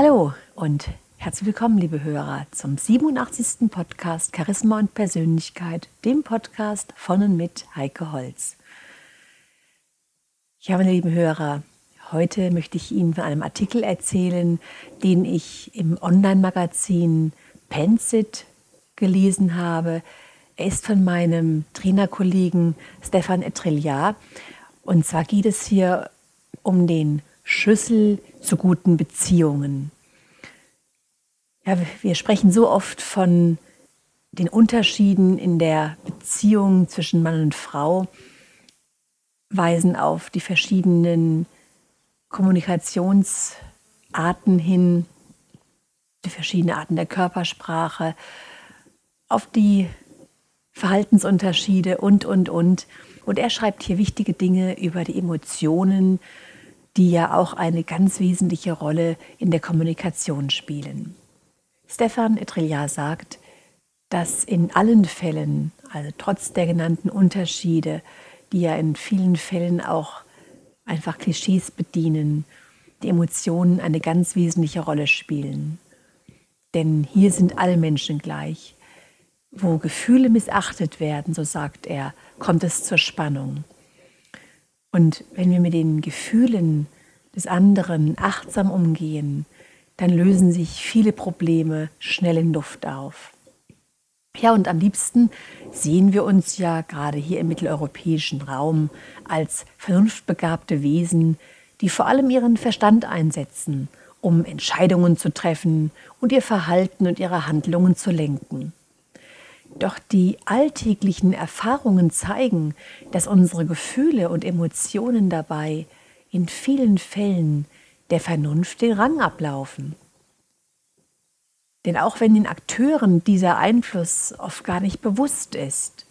Hallo und herzlich willkommen, liebe Hörer, zum 87. Podcast Charisma und Persönlichkeit, dem Podcast von und mit Heike Holz. Ja, meine lieben Hörer, heute möchte ich Ihnen von einem Artikel erzählen, den ich im Online-Magazin Pensit gelesen habe. Er ist von meinem Trainerkollegen Stefan Etrelliar. Und zwar geht es hier um den Schlüssel zu guten Beziehungen. Ja, wir sprechen so oft von den Unterschieden in der Beziehung zwischen Mann und Frau, weisen auf die verschiedenen Kommunikationsarten hin, die verschiedenen Arten der Körpersprache, auf die Verhaltensunterschiede und, und, und. Und er schreibt hier wichtige Dinge über die Emotionen, die ja auch eine ganz wesentliche Rolle in der Kommunikation spielen. Stefan Etrelliar sagt, dass in allen Fällen, also trotz der genannten Unterschiede, die ja in vielen Fällen auch einfach Klischees bedienen, die Emotionen eine ganz wesentliche Rolle spielen. Denn hier sind alle Menschen gleich. Wo Gefühle missachtet werden, so sagt er, kommt es zur Spannung. Und wenn wir mit den Gefühlen des anderen achtsam umgehen, dann lösen sich viele Probleme schnell in Luft auf. Ja, und am liebsten sehen wir uns ja gerade hier im mitteleuropäischen Raum als vernunftbegabte Wesen, die vor allem ihren Verstand einsetzen, um Entscheidungen zu treffen und ihr Verhalten und ihre Handlungen zu lenken. Doch die alltäglichen Erfahrungen zeigen, dass unsere Gefühle und Emotionen dabei in vielen Fällen der Vernunft den Rang ablaufen. Denn auch wenn den Akteuren dieser Einfluss oft gar nicht bewusst ist,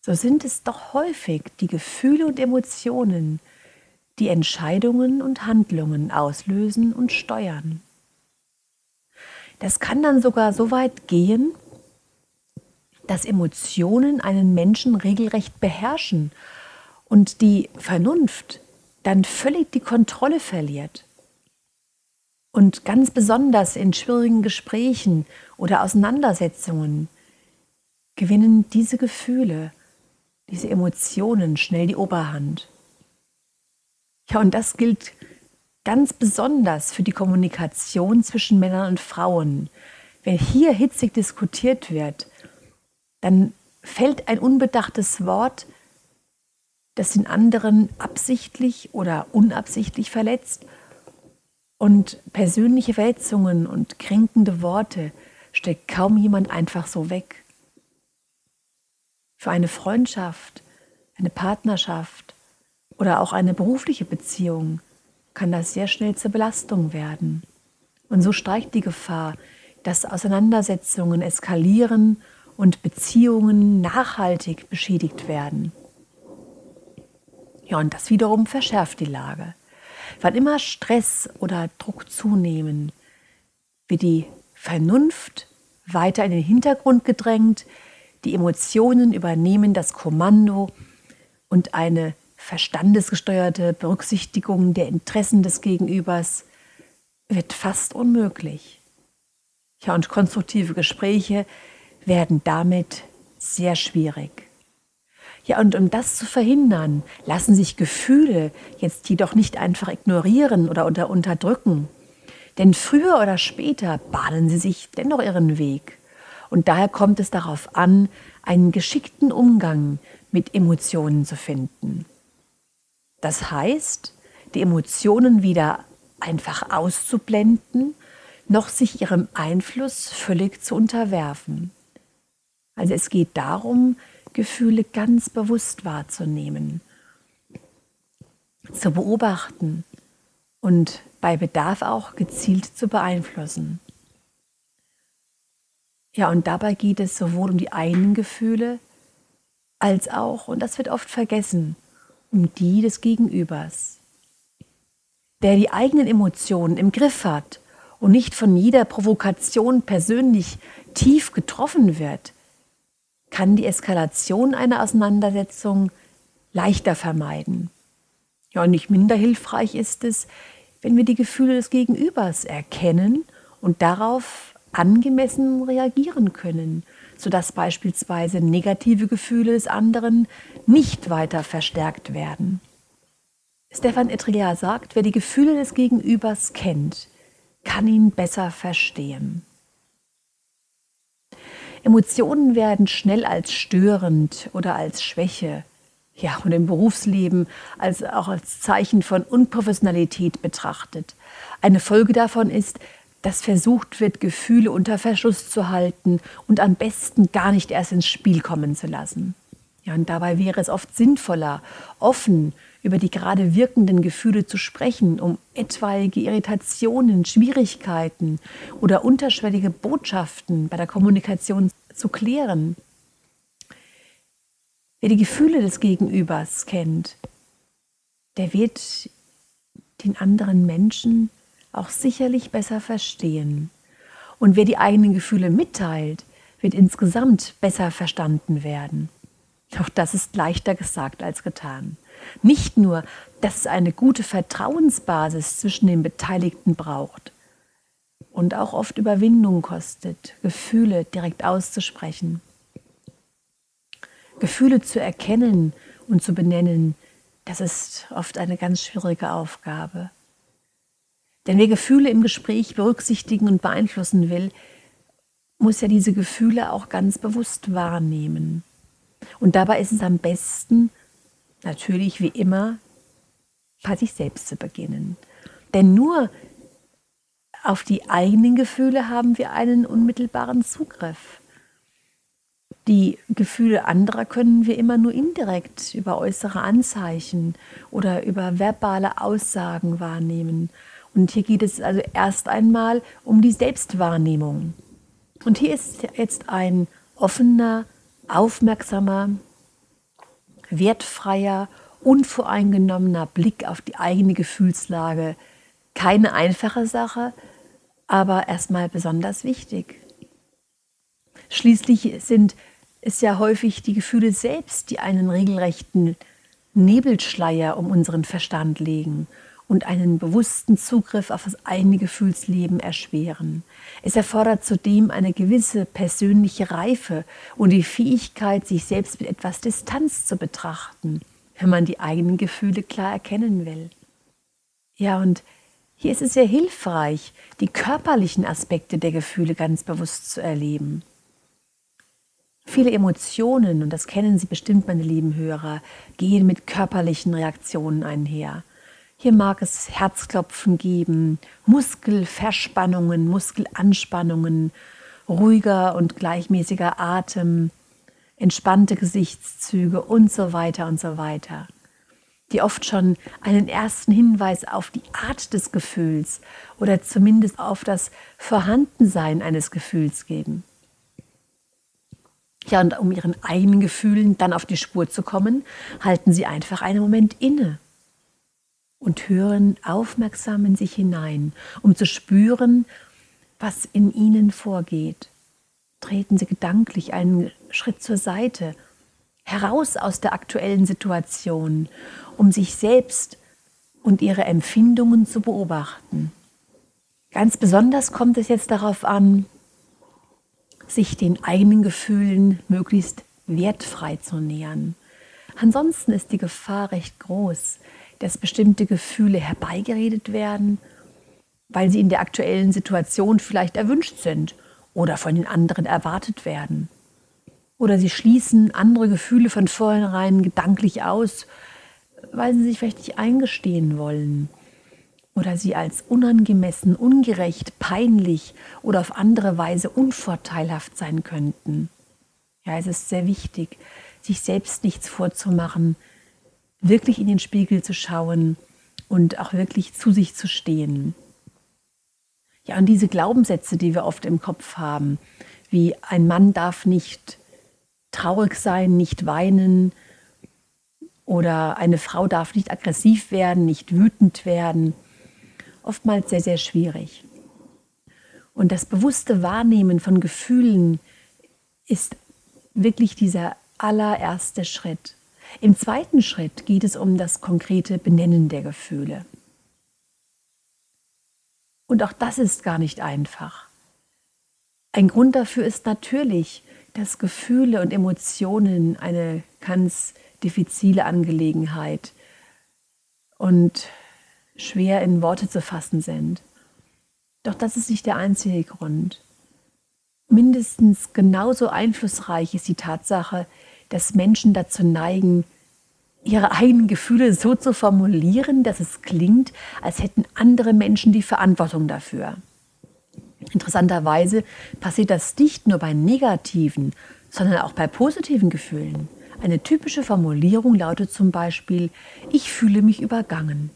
so sind es doch häufig die Gefühle und Emotionen, die Entscheidungen und Handlungen auslösen und steuern. Das kann dann sogar so weit gehen, dass Emotionen einen Menschen regelrecht beherrschen und die Vernunft dann völlig die Kontrolle verliert. Und ganz besonders in schwierigen Gesprächen oder Auseinandersetzungen gewinnen diese Gefühle, diese Emotionen schnell die Oberhand. Ja, und das gilt ganz besonders für die Kommunikation zwischen Männern und Frauen. Wenn hier hitzig diskutiert wird, dann fällt ein unbedachtes Wort, das den anderen absichtlich oder unabsichtlich verletzt. Und persönliche Verletzungen und kränkende Worte steckt kaum jemand einfach so weg. Für eine Freundschaft, eine Partnerschaft oder auch eine berufliche Beziehung kann das sehr schnell zur Belastung werden. Und so steigt die Gefahr, dass Auseinandersetzungen eskalieren und Beziehungen nachhaltig beschädigt werden. Ja, und das wiederum verschärft die Lage. Wann immer Stress oder Druck zunehmen, wird die Vernunft weiter in den Hintergrund gedrängt, die Emotionen übernehmen das Kommando und eine verstandesgesteuerte Berücksichtigung der Interessen des Gegenübers wird fast unmöglich. Ja, und konstruktive Gespräche werden damit sehr schwierig. Ja, und um das zu verhindern, lassen sich Gefühle jetzt jedoch nicht einfach ignorieren oder unter unterdrücken. Denn früher oder später bahnen sie sich dennoch ihren Weg. Und daher kommt es darauf an, einen geschickten Umgang mit Emotionen zu finden. Das heißt, die Emotionen weder einfach auszublenden, noch sich ihrem Einfluss völlig zu unterwerfen. Also es geht darum, Gefühle ganz bewusst wahrzunehmen, zu beobachten und bei Bedarf auch gezielt zu beeinflussen. Ja, und dabei geht es sowohl um die eigenen Gefühle als auch, und das wird oft vergessen, um die des Gegenübers. Wer die eigenen Emotionen im Griff hat und nicht von jeder Provokation persönlich tief getroffen wird, kann die Eskalation einer Auseinandersetzung leichter vermeiden. Ja, und nicht minder hilfreich ist es, wenn wir die Gefühle des Gegenübers erkennen und darauf angemessen reagieren können, sodass beispielsweise negative Gefühle des anderen nicht weiter verstärkt werden. Stefan Etrier sagt, wer die Gefühle des Gegenübers kennt, kann ihn besser verstehen. Emotionen werden schnell als störend oder als Schwäche, ja, und im Berufsleben als auch als Zeichen von Unprofessionalität betrachtet. Eine Folge davon ist, dass versucht wird, Gefühle unter Verschluss zu halten und am besten gar nicht erst ins Spiel kommen zu lassen. Ja, und dabei wäre es oft sinnvoller, offen über die gerade wirkenden Gefühle zu sprechen, um etwaige Irritationen, Schwierigkeiten oder unterschwellige Botschaften bei der Kommunikation zu klären. Wer die Gefühle des Gegenübers kennt, der wird den anderen Menschen auch sicherlich besser verstehen. Und wer die eigenen Gefühle mitteilt, wird insgesamt besser verstanden werden. Auch das ist leichter gesagt als getan. Nicht nur, dass es eine gute Vertrauensbasis zwischen den Beteiligten braucht und auch oft Überwindung kostet, Gefühle direkt auszusprechen. Gefühle zu erkennen und zu benennen, das ist oft eine ganz schwierige Aufgabe. Denn wer Gefühle im Gespräch berücksichtigen und beeinflussen will, muss ja diese Gefühle auch ganz bewusst wahrnehmen. Und dabei ist es am besten, natürlich wie immer, bei sich selbst zu beginnen. Denn nur auf die eigenen Gefühle haben wir einen unmittelbaren Zugriff. Die Gefühle anderer können wir immer nur indirekt über äußere Anzeichen oder über verbale Aussagen wahrnehmen. Und hier geht es also erst einmal um die Selbstwahrnehmung. Und hier ist jetzt ein offener, aufmerksamer, wertfreier, unvoreingenommener Blick auf die eigene Gefühlslage. Keine einfache Sache, aber erstmal besonders wichtig. Schließlich sind es ja häufig die Gefühle selbst, die einen regelrechten Nebelschleier um unseren Verstand legen und einen bewussten Zugriff auf das eigene Gefühlsleben erschweren. Es erfordert zudem eine gewisse persönliche Reife und die Fähigkeit, sich selbst mit etwas Distanz zu betrachten, wenn man die eigenen Gefühle klar erkennen will. Ja, und hier ist es sehr hilfreich, die körperlichen Aspekte der Gefühle ganz bewusst zu erleben. Viele Emotionen, und das kennen Sie bestimmt, meine lieben Hörer, gehen mit körperlichen Reaktionen einher. Hier mag es Herzklopfen geben, Muskelverspannungen, Muskelanspannungen, ruhiger und gleichmäßiger Atem, entspannte Gesichtszüge und so weiter und so weiter, die oft schon einen ersten Hinweis auf die Art des Gefühls oder zumindest auf das Vorhandensein eines Gefühls geben. Ja, und um ihren eigenen Gefühlen dann auf die Spur zu kommen, halten Sie einfach einen Moment inne und hören aufmerksam in sich hinein, um zu spüren, was in ihnen vorgeht. Treten Sie gedanklich einen Schritt zur Seite, heraus aus der aktuellen Situation, um sich selbst und ihre Empfindungen zu beobachten. Ganz besonders kommt es jetzt darauf an, sich den eigenen Gefühlen möglichst wertfrei zu nähern. Ansonsten ist die Gefahr recht groß, dass bestimmte Gefühle herbeigeredet werden, weil sie in der aktuellen Situation vielleicht erwünscht sind oder von den anderen erwartet werden. Oder sie schließen andere Gefühle von vornherein gedanklich aus, weil sie sich vielleicht nicht eingestehen wollen. Oder sie als unangemessen, ungerecht, peinlich oder auf andere Weise unvorteilhaft sein könnten. Ja, es ist sehr wichtig, sich selbst nichts vorzumachen, wirklich in den Spiegel zu schauen und auch wirklich zu sich zu stehen. Ja, und diese Glaubenssätze, die wir oft im Kopf haben, wie ein Mann darf nicht traurig sein, nicht weinen oder eine Frau darf nicht aggressiv werden, nicht wütend werden, oftmals sehr, sehr schwierig. Und das bewusste Wahrnehmen von Gefühlen ist wirklich dieser allererste Schritt. Im zweiten Schritt geht es um das konkrete Benennen der Gefühle. Und auch das ist gar nicht einfach. Ein Grund dafür ist natürlich, dass Gefühle und Emotionen eine ganz diffizile Angelegenheit und schwer in Worte zu fassen sind. Doch das ist nicht der einzige Grund. Mindestens genauso einflussreich ist die Tatsache, dass Menschen dazu neigen, ihre eigenen Gefühle so zu formulieren, dass es klingt, als hätten andere Menschen die Verantwortung dafür. Interessanterweise passiert das nicht nur bei negativen, sondern auch bei positiven Gefühlen. Eine typische Formulierung lautet zum Beispiel, ich fühle mich übergangen.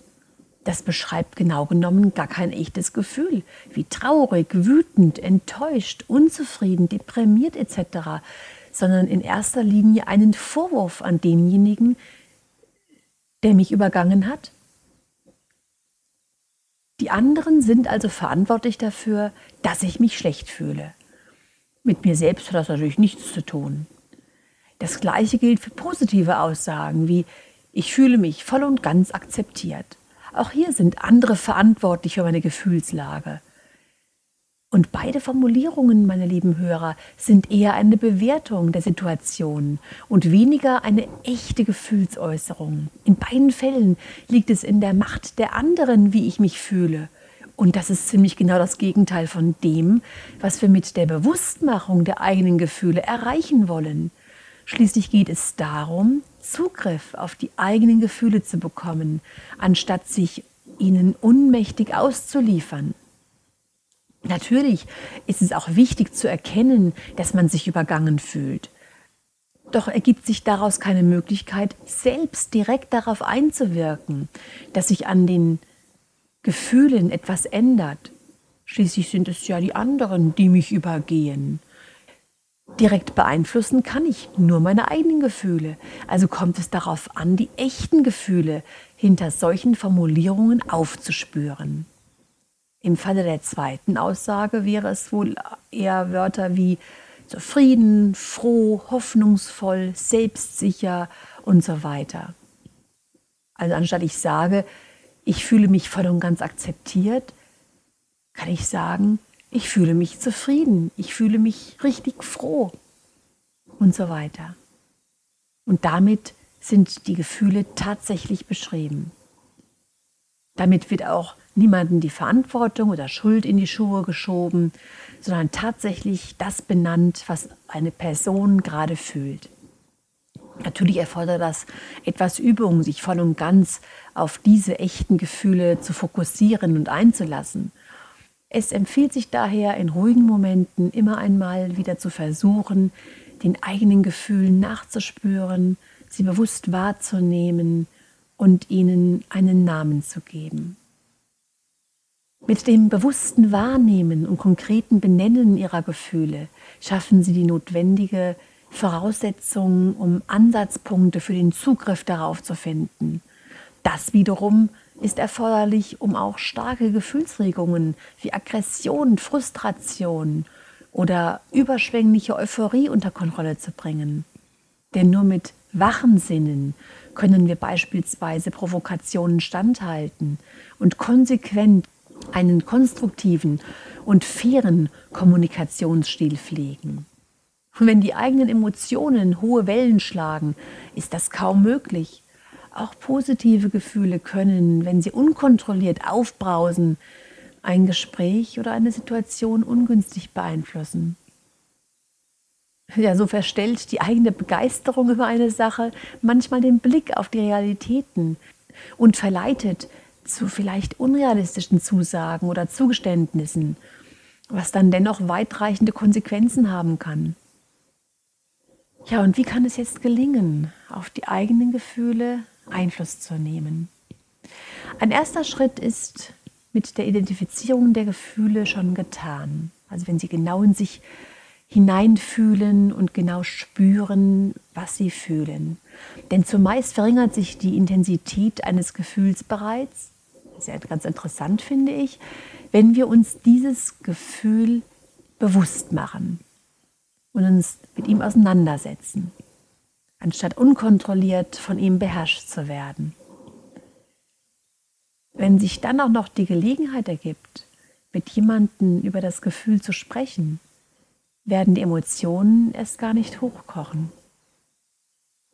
Das beschreibt genau genommen gar kein echtes Gefühl, wie traurig, wütend, enttäuscht, unzufrieden, deprimiert etc., sondern in erster Linie einen Vorwurf an denjenigen, der mich übergangen hat? Die anderen sind also verantwortlich dafür, dass ich mich schlecht fühle. Mit mir selbst hat das natürlich nichts zu tun. Das Gleiche gilt für positive Aussagen wie ich fühle mich voll und ganz akzeptiert. Auch hier sind andere verantwortlich für meine Gefühlslage. Und beide Formulierungen, meine lieben Hörer, sind eher eine Bewertung der Situation und weniger eine echte Gefühlsäußerung. In beiden Fällen liegt es in der Macht der anderen, wie ich mich fühle. Und das ist ziemlich genau das Gegenteil von dem, was wir mit der Bewusstmachung der eigenen Gefühle erreichen wollen. Schließlich geht es darum, Zugriff auf die eigenen Gefühle zu bekommen, anstatt sich ihnen unmächtig auszuliefern. Natürlich ist es auch wichtig zu erkennen, dass man sich übergangen fühlt. Doch ergibt sich daraus keine Möglichkeit, selbst direkt darauf einzuwirken, dass sich an den Gefühlen etwas ändert. Schließlich sind es ja die anderen, die mich übergehen. Direkt beeinflussen kann ich nur meine eigenen Gefühle. Also kommt es darauf an, die echten Gefühle hinter solchen Formulierungen aufzuspüren. Im Falle der zweiten Aussage wäre es wohl eher Wörter wie zufrieden, froh, hoffnungsvoll, selbstsicher und so weiter. Also anstatt ich sage, ich fühle mich voll und ganz akzeptiert, kann ich sagen, ich fühle mich zufrieden, ich fühle mich richtig froh und so weiter. Und damit sind die Gefühle tatsächlich beschrieben. Damit wird auch niemanden die Verantwortung oder Schuld in die Schuhe geschoben, sondern tatsächlich das benannt, was eine Person gerade fühlt. Natürlich erfordert das etwas Übung, sich voll und ganz auf diese echten Gefühle zu fokussieren und einzulassen. Es empfiehlt sich daher in ruhigen Momenten immer einmal wieder zu versuchen, den eigenen Gefühlen nachzuspüren, sie bewusst wahrzunehmen und ihnen einen Namen zu geben. Mit dem bewussten Wahrnehmen und konkreten Benennen ihrer Gefühle schaffen sie die notwendige Voraussetzung, um Ansatzpunkte für den Zugriff darauf zu finden. Das wiederum ist erforderlich, um auch starke Gefühlsregungen wie Aggression, Frustration oder überschwängliche Euphorie unter Kontrolle zu bringen. Denn nur mit wachen Sinnen können wir beispielsweise Provokationen standhalten und konsequent einen konstruktiven und fairen Kommunikationsstil pflegen. Und wenn die eigenen Emotionen hohe Wellen schlagen, ist das kaum möglich. Auch positive Gefühle können, wenn sie unkontrolliert aufbrausen, ein Gespräch oder eine Situation ungünstig beeinflussen. Ja, so verstellt die eigene Begeisterung über eine Sache manchmal den Blick auf die Realitäten und verleitet zu vielleicht unrealistischen Zusagen oder Zugeständnissen, was dann dennoch weitreichende Konsequenzen haben kann. Ja, und wie kann es jetzt gelingen, auf die eigenen Gefühle Einfluss zu nehmen? Ein erster Schritt ist mit der Identifizierung der Gefühle schon getan. Also wenn Sie genau in sich hineinfühlen und genau spüren, was Sie fühlen. Denn zumeist verringert sich die Intensität eines Gefühls bereits, das ist ja ganz interessant, finde ich, wenn wir uns dieses Gefühl bewusst machen und uns mit ihm auseinandersetzen, anstatt unkontrolliert von ihm beherrscht zu werden. Wenn sich dann auch noch die Gelegenheit ergibt, mit jemandem über das Gefühl zu sprechen, werden die Emotionen erst gar nicht hochkochen.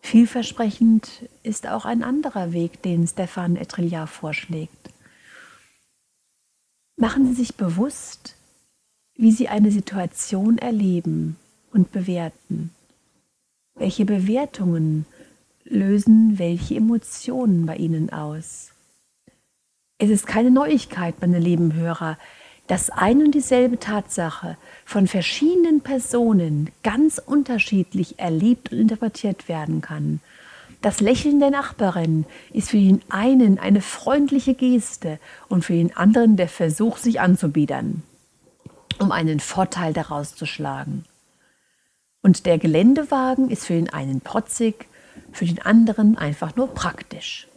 Vielversprechend ist auch ein anderer Weg, den Stefan Etrillard vorschlägt. Machen Sie sich bewusst, wie Sie eine Situation erleben und bewerten. Welche Bewertungen lösen welche Emotionen bei Ihnen aus? Es ist keine Neuigkeit, meine lieben Hörer, dass ein und dieselbe Tatsache von verschiedenen Personen ganz unterschiedlich erlebt und interpretiert werden kann. Das Lächeln der Nachbarin ist für den einen eine freundliche Geste und für den anderen der Versuch, sich anzubiedern, um einen Vorteil daraus zu schlagen. Und der Geländewagen ist für den einen protzig, für den anderen einfach nur praktisch.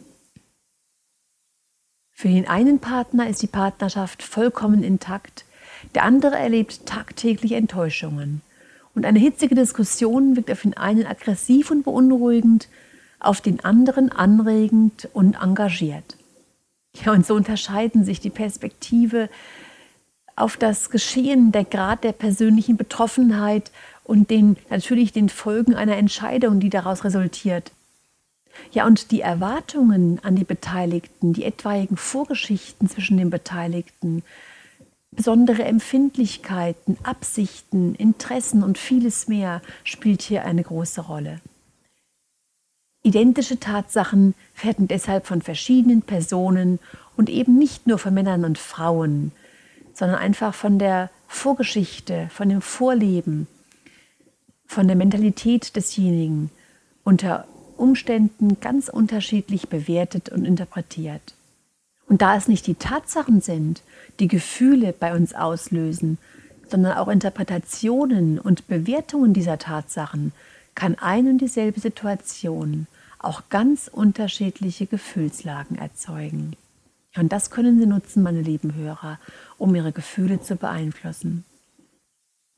Für den einen Partner ist die Partnerschaft vollkommen intakt, der andere erlebt tagtäglich Enttäuschungen. Und eine hitzige Diskussion wirkt auf den einen aggressiv und beunruhigend, auf den anderen anregend und engagiert. Ja, und so unterscheiden sich die Perspektive auf das Geschehen, der Grad der persönlichen Betroffenheit und den, natürlich den Folgen einer Entscheidung, die daraus resultiert. Ja, und die Erwartungen an die Beteiligten, die etwaigen Vorgeschichten zwischen den Beteiligten, besondere Empfindlichkeiten, Absichten, Interessen und vieles mehr spielt hier eine große Rolle. Identische Tatsachen werden deshalb von verschiedenen Personen und eben nicht nur von Männern und Frauen, sondern einfach von der Vorgeschichte, von dem Vorleben, von der Mentalität desjenigen unter Umständen ganz unterschiedlich bewertet und interpretiert. Und da es nicht die Tatsachen sind, die Gefühle bei uns auslösen, sondern auch Interpretationen und Bewertungen dieser Tatsachen, kann ein und dieselbe Situation auch ganz unterschiedliche Gefühlslagen erzeugen. Und das können Sie nutzen, meine lieben Hörer, um Ihre Gefühle zu beeinflussen.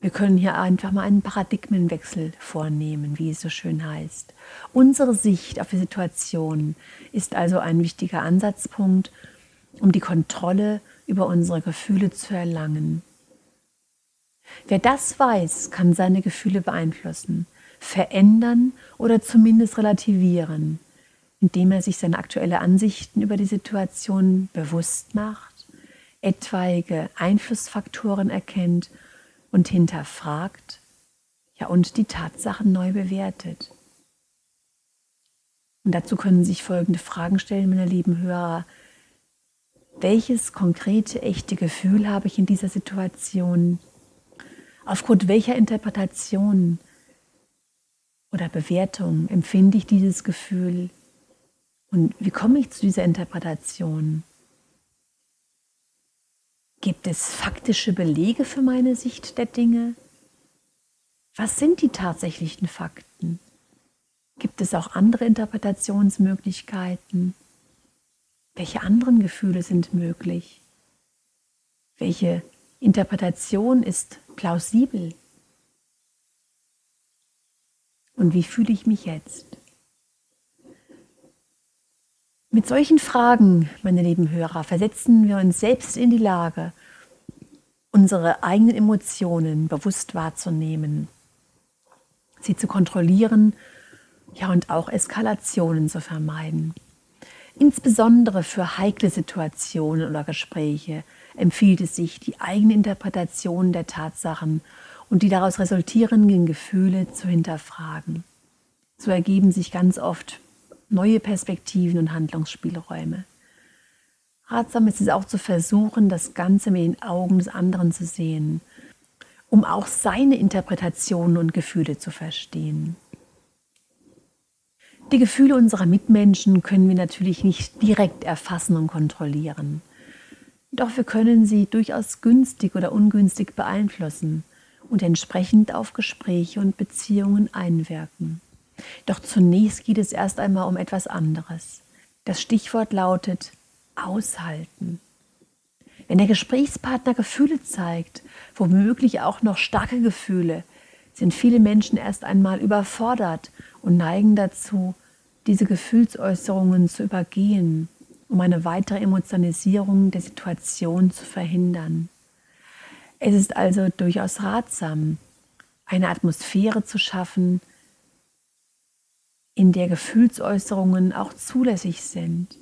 Wir können hier einfach mal einen Paradigmenwechsel vornehmen, wie es so schön heißt. Unsere Sicht auf die Situation ist also ein wichtiger Ansatzpunkt, um die Kontrolle über unsere Gefühle zu erlangen. Wer das weiß, kann seine Gefühle beeinflussen, verändern oder zumindest relativieren, indem er sich seine aktuelle Ansichten über die Situation bewusst macht, etwaige Einflussfaktoren erkennt und hinterfragt, ja und die Tatsachen neu bewertet. Und dazu können sich folgende Fragen stellen, meine lieben Hörer. Welches konkrete, echte Gefühl habe ich in dieser Situation? Aufgrund welcher Interpretation oder Bewertung empfinde ich dieses Gefühl? Und wie komme ich zu dieser Interpretation? Gibt es faktische Belege für meine Sicht der Dinge? Was sind die tatsächlichen Fakten? Gibt es auch andere Interpretationsmöglichkeiten? Welche anderen Gefühle sind möglich? Welche Interpretation ist plausibel? Und wie fühle ich mich jetzt? Mit solchen Fragen, meine lieben Hörer, versetzen wir uns selbst in die Lage, unsere eigenen Emotionen bewusst wahrzunehmen, sie zu kontrollieren, ja und auch Eskalationen zu vermeiden. Insbesondere für heikle Situationen oder Gespräche empfiehlt es sich, die eigene Interpretation der Tatsachen und die daraus resultierenden Gefühle zu hinterfragen. So ergeben sich ganz oft neue Perspektiven und Handlungsspielräume. Ratsam ist es auch zu versuchen, das Ganze mit den Augen des anderen zu sehen, um auch seine Interpretationen und Gefühle zu verstehen. Die Gefühle unserer Mitmenschen können wir natürlich nicht direkt erfassen und kontrollieren. Doch wir können sie durchaus günstig oder ungünstig beeinflussen und entsprechend auf Gespräche und Beziehungen einwirken. Doch zunächst geht es erst einmal um etwas anderes. Das Stichwort lautet aushalten. Wenn der Gesprächspartner Gefühle zeigt, womöglich auch noch starke Gefühle, sind viele Menschen erst einmal überfordert und neigen dazu, diese Gefühlsäußerungen zu übergehen, um eine weitere Emotionalisierung der Situation zu verhindern. Es ist also durchaus ratsam, eine Atmosphäre zu schaffen, in der Gefühlsäußerungen auch zulässig sind.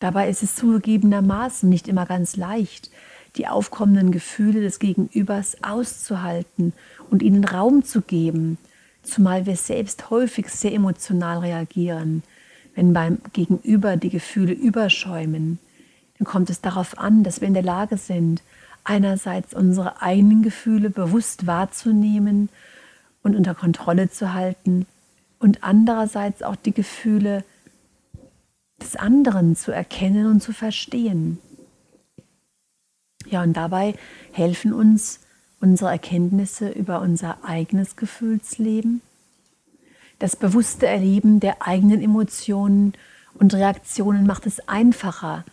Dabei ist es zugegebenermaßen nicht immer ganz leicht, die aufkommenden Gefühle des Gegenübers auszuhalten und ihnen Raum zu geben, zumal wir selbst häufig sehr emotional reagieren, wenn beim Gegenüber die Gefühle überschäumen. Dann kommt es darauf an, dass wir in der Lage sind, einerseits unsere eigenen Gefühle bewusst wahrzunehmen und unter Kontrolle zu halten und andererseits auch die Gefühle des anderen zu erkennen und zu verstehen. Ja, und dabei helfen uns unsere Erkenntnisse über unser eigenes Gefühlsleben, das bewusste Erleben der eigenen Emotionen und Reaktionen macht es einfacher,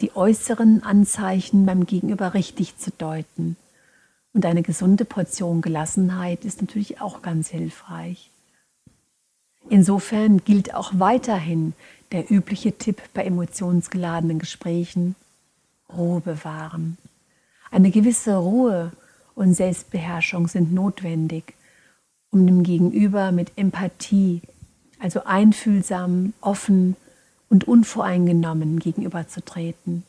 die äußeren Anzeichen beim Gegenüber richtig zu deuten. Und eine gesunde Portion Gelassenheit ist natürlich auch ganz hilfreich. Insofern gilt auch weiterhin der übliche Tipp bei emotionsgeladenen Gesprächen, Ruhe bewahren. Eine gewisse Ruhe und Selbstbeherrschung sind notwendig, um dem Gegenüber mit Empathie, also einfühlsam, offen und unvoreingenommen gegenüberzutreten.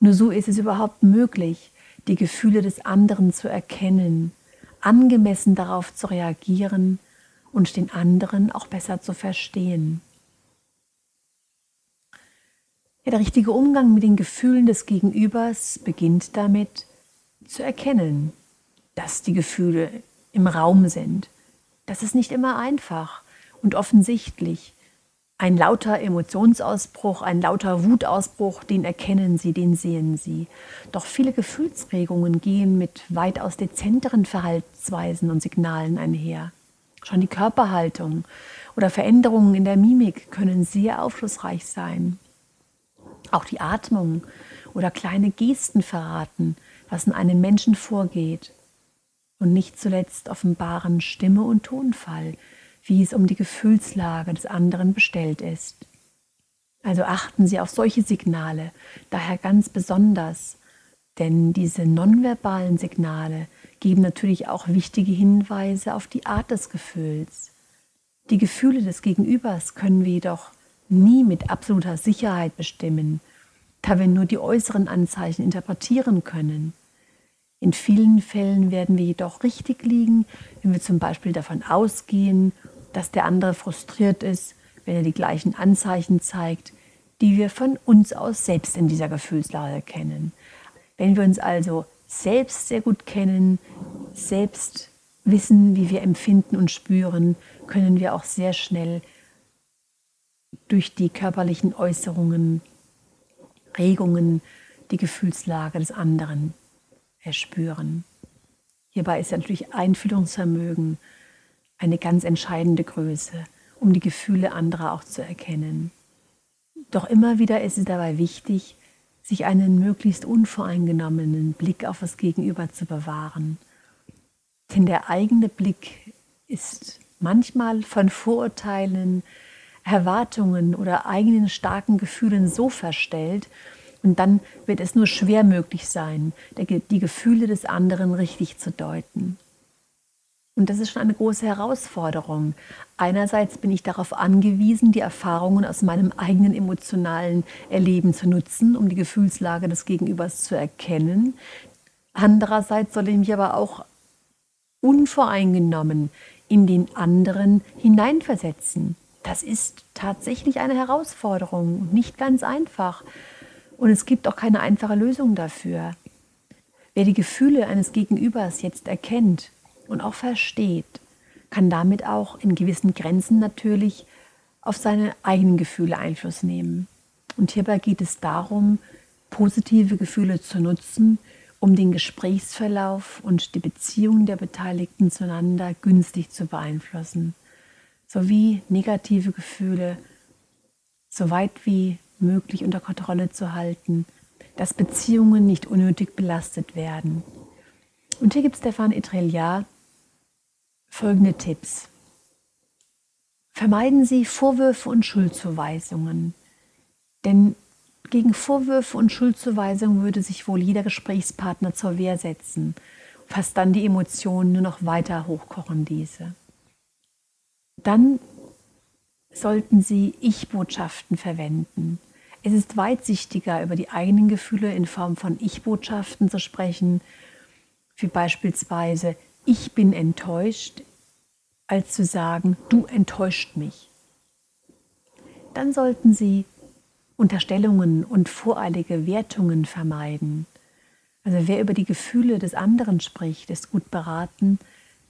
Nur so ist es überhaupt möglich, die Gefühle des anderen zu erkennen, angemessen darauf zu reagieren und den anderen auch besser zu verstehen. Ja, der richtige Umgang mit den Gefühlen des Gegenübers beginnt damit, zu erkennen, dass die Gefühle im Raum sind. Das ist nicht immer einfach und offensichtlich. Ein lauter Emotionsausbruch, ein lauter Wutausbruch, den erkennen Sie, den sehen Sie. Doch viele Gefühlsregungen gehen mit weitaus dezenteren Verhaltensweisen und Signalen einher. Schon die Körperhaltung oder Veränderungen in der Mimik können sehr aufschlussreich sein. Auch die Atmung oder kleine Gesten verraten, was in einem Menschen vorgeht. Und nicht zuletzt offenbaren Stimme und Tonfall, wie es um die Gefühlslage des anderen bestellt ist. Also achten Sie auf solche Signale, daher ganz besonders, denn diese nonverbalen Signale geben natürlich auch wichtige Hinweise auf die Art des Gefühls. Die Gefühle des Gegenübers können wir jedoch nie mit absoluter Sicherheit bestimmen, da wir nur die äußeren Anzeichen interpretieren können. In vielen Fällen werden wir jedoch richtig liegen, wenn wir zum Beispiel davon ausgehen, dass der andere frustriert ist, wenn er die gleichen Anzeichen zeigt, die wir von uns aus selbst in dieser Gefühlslage kennen. Wenn wir uns also selbst sehr gut kennen, selbst wissen, wie wir empfinden und spüren, können wir auch sehr schnell durch die körperlichen Äußerungen, Regungen die Gefühlslage des anderen erspüren. Hierbei ist natürlich Einfühlungsvermögen eine ganz entscheidende Größe, um die Gefühle anderer auch zu erkennen. Doch immer wieder ist es dabei wichtig, sich einen möglichst unvoreingenommenen Blick auf das Gegenüber zu bewahren. Denn der eigene Blick ist manchmal von Vorurteilen, Erwartungen oder eigenen starken Gefühlen so verstellt, und dann wird es nur schwer möglich sein, die Gefühle des anderen richtig zu deuten. Und das ist schon eine große Herausforderung. Einerseits bin ich darauf angewiesen, die Erfahrungen aus meinem eigenen emotionalen Erleben zu nutzen, um die Gefühlslage des Gegenübers zu erkennen. Andererseits soll ich mich aber auch unvoreingenommen in den anderen hineinversetzen. Das ist tatsächlich eine Herausforderung und nicht ganz einfach. Und es gibt auch keine einfache Lösung dafür. Wer die Gefühle eines Gegenübers jetzt erkennt und auch versteht, kann damit auch in gewissen Grenzen natürlich auf seine eigenen Gefühle Einfluss nehmen. Und hierbei geht es darum, positive Gefühle zu nutzen, um den Gesprächsverlauf und die Beziehungen der Beteiligten zueinander günstig zu beeinflussen, sowie negative Gefühle so weit wie möglich unter Kontrolle zu halten, dass Beziehungen nicht unnötig belastet werden. Und hier gibt Stefan Etreliat folgende Tipps. Vermeiden Sie Vorwürfe und Schuldzuweisungen, denn Gegen Vorwürfe und Schuldzuweisungen würde sich wohl jeder Gesprächspartner zur Wehr setzen, fast dann die Emotionen nur noch weiter hochkochen diese. Dann sollten Sie Ich-Botschaften verwenden. Es ist weitsichtiger, über die eigenen Gefühle in Form von Ich-Botschaften zu sprechen, wie beispielsweise Ich bin enttäuscht, als zu sagen, du enttäuscht mich. Dann sollten Sie Unterstellungen und voreilige Wertungen vermeiden. Also wer über die Gefühle des anderen spricht, ist gut beraten,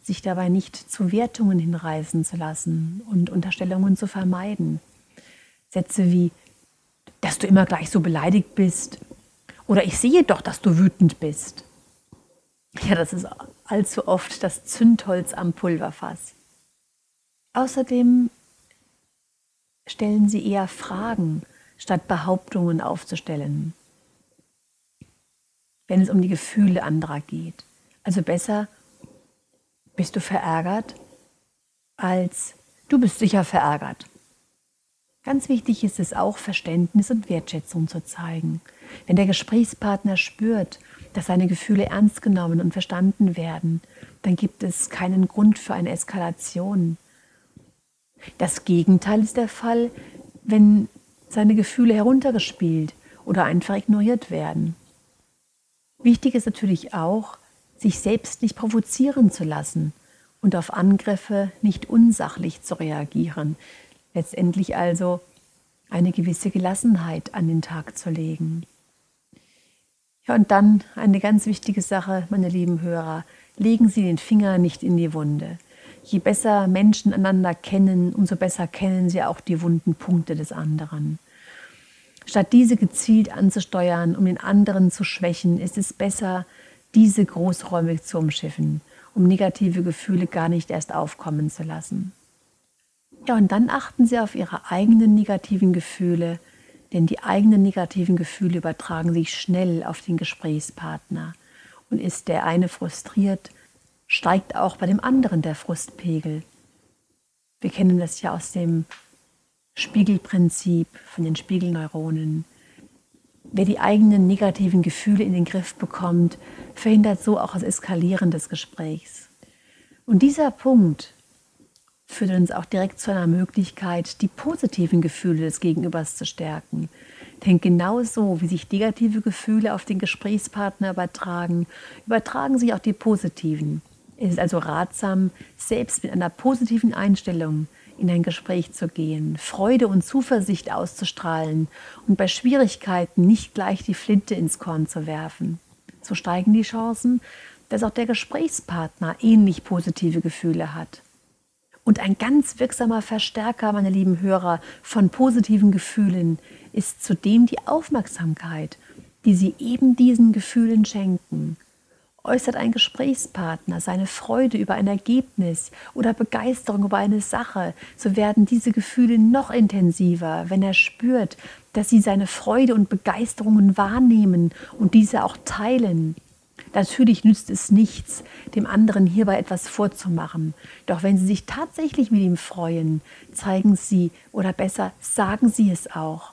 sich dabei nicht zu Wertungen hinreißen zu lassen und Unterstellungen zu vermeiden. Sätze wie, dass du immer gleich so beleidigt bist oder ich sehe doch, dass du wütend bist. Ja, das ist allzu oft das Zündholz am Pulverfass. Außerdem stellen sie eher Fragen, statt Behauptungen aufzustellen, wenn es um die Gefühle anderer geht. Also besser bist du verärgert, als du bist sicher verärgert. Ganz wichtig ist es auch, Verständnis und Wertschätzung zu zeigen. Wenn der Gesprächspartner spürt, dass seine Gefühle ernst genommen und verstanden werden, dann gibt es keinen Grund für eine Eskalation. Das Gegenteil ist der Fall, wenn seine Gefühle heruntergespielt oder einfach ignoriert werden. Wichtig ist natürlich auch, sich selbst nicht provozieren zu lassen und auf Angriffe nicht unsachlich zu reagieren. Letztendlich also eine gewisse Gelassenheit an den Tag zu legen. Ja, und dann eine ganz wichtige Sache, meine lieben Hörer, legen Sie den Finger nicht in die Wunde. Je besser Menschen einander kennen, umso besser kennen sie auch die wunden Punkte des anderen. Statt diese gezielt anzusteuern, um den anderen zu schwächen, ist es besser, diese großräumig zu umschiffen, um negative Gefühle gar nicht erst aufkommen zu lassen. Ja, und dann achten Sie auf Ihre eigenen negativen Gefühle, denn die eigenen negativen Gefühle übertragen sich schnell auf den Gesprächspartner. Und ist der eine frustriert, steigt auch bei dem anderen der Frustpegel. Wir kennen das ja aus dem Spiegelprinzip von den Spiegelneuronen. Wer die eigenen negativen Gefühle in den Griff bekommt, verhindert so auch das Eskalieren des Gesprächs. Und dieser Punkt führt uns auch direkt zu einer Möglichkeit, die positiven Gefühle des Gegenübers zu stärken. Denn genauso wie sich negative Gefühle auf den Gesprächspartner übertragen, übertragen sich auch die positiven. Es ist also ratsam, selbst mit einer positiven Einstellung in ein Gespräch zu gehen, Freude und Zuversicht auszustrahlen und bei Schwierigkeiten nicht gleich die Flinte ins Korn zu werfen. So steigen die Chancen, dass auch der Gesprächspartner ähnlich positive Gefühle hat. Und ein ganz wirksamer Verstärker, meine lieben Hörer, von positiven Gefühlen ist zudem die Aufmerksamkeit, die Sie eben diesen Gefühlen schenken. Äußert ein Gesprächspartner seine Freude über ein Ergebnis oder Begeisterung über eine Sache, so werden diese Gefühle noch intensiver, wenn er spürt, dass sie seine Freude und Begeisterungen wahrnehmen und diese auch teilen. Natürlich nützt es nichts, dem anderen hierbei etwas vorzumachen. Doch wenn Sie sich tatsächlich mit ihm freuen, zeigen Sie oder besser sagen Sie es auch.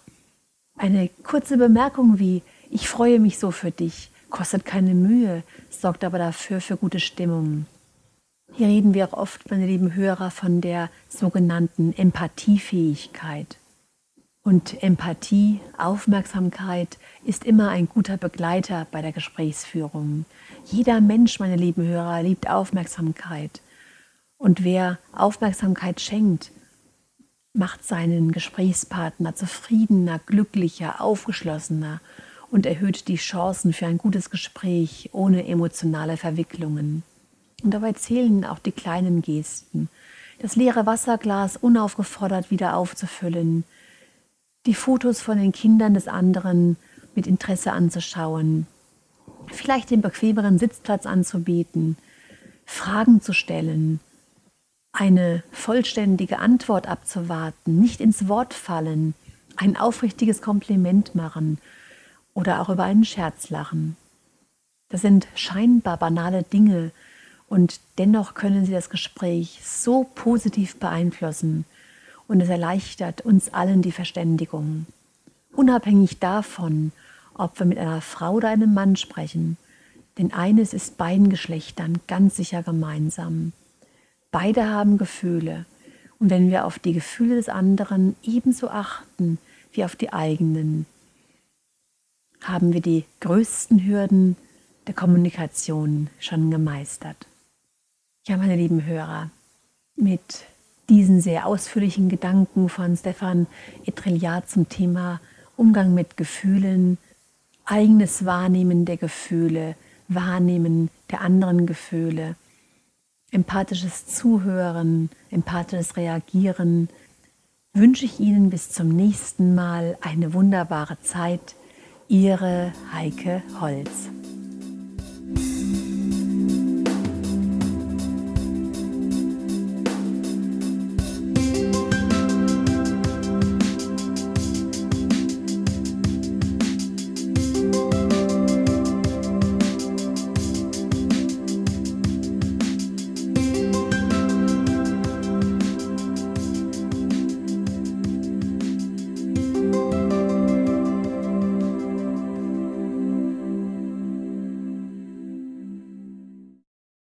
Eine kurze Bemerkung wie Ich freue mich so für dich kostet keine Mühe, sorgt aber dafür für gute Stimmung. Hier reden wir oft, meine lieben Hörer, von der sogenannten Empathiefähigkeit. Und Empathie, Aufmerksamkeit ist immer ein guter Begleiter bei der Gesprächsführung. Jeder Mensch, meine lieben Hörer, liebt Aufmerksamkeit. Und wer Aufmerksamkeit schenkt, macht seinen Gesprächspartner zufriedener, glücklicher, aufgeschlossener und erhöht die Chancen für ein gutes Gespräch ohne emotionale Verwicklungen. Und dabei zählen auch die kleinen Gesten. Das leere Wasserglas unaufgefordert wieder aufzufüllen, die Fotos von den Kindern des anderen mit Interesse anzuschauen, vielleicht den bequemeren Sitzplatz anzubieten, Fragen zu stellen, eine vollständige Antwort abzuwarten, nicht ins Wort fallen, ein aufrichtiges Kompliment machen oder auch über einen Scherz lachen. Das sind scheinbar banale Dinge und dennoch können sie das Gespräch so positiv beeinflussen und es erleichtert uns allen die Verständigung. Unabhängig davon, ob wir mit einer Frau oder einem Mann sprechen, denn eines ist beiden Geschlechtern ganz sicher gemeinsam. Beide haben Gefühle. Und wenn wir auf die Gefühle des anderen ebenso achten wie auf die eigenen, haben wir die größten Hürden der Kommunikation schon gemeistert. Ja, meine lieben Hörer, mit diesen sehr ausführlichen Gedanken von Stefan Etrillat zum Thema Umgang mit Gefühlen, eigenes Wahrnehmen der Gefühle, Wahrnehmen der anderen Gefühle, empathisches Zuhören, empathisches Reagieren, wünsche ich Ihnen bis zum nächsten Mal eine wunderbare Zeit. Ihre Heike Holz.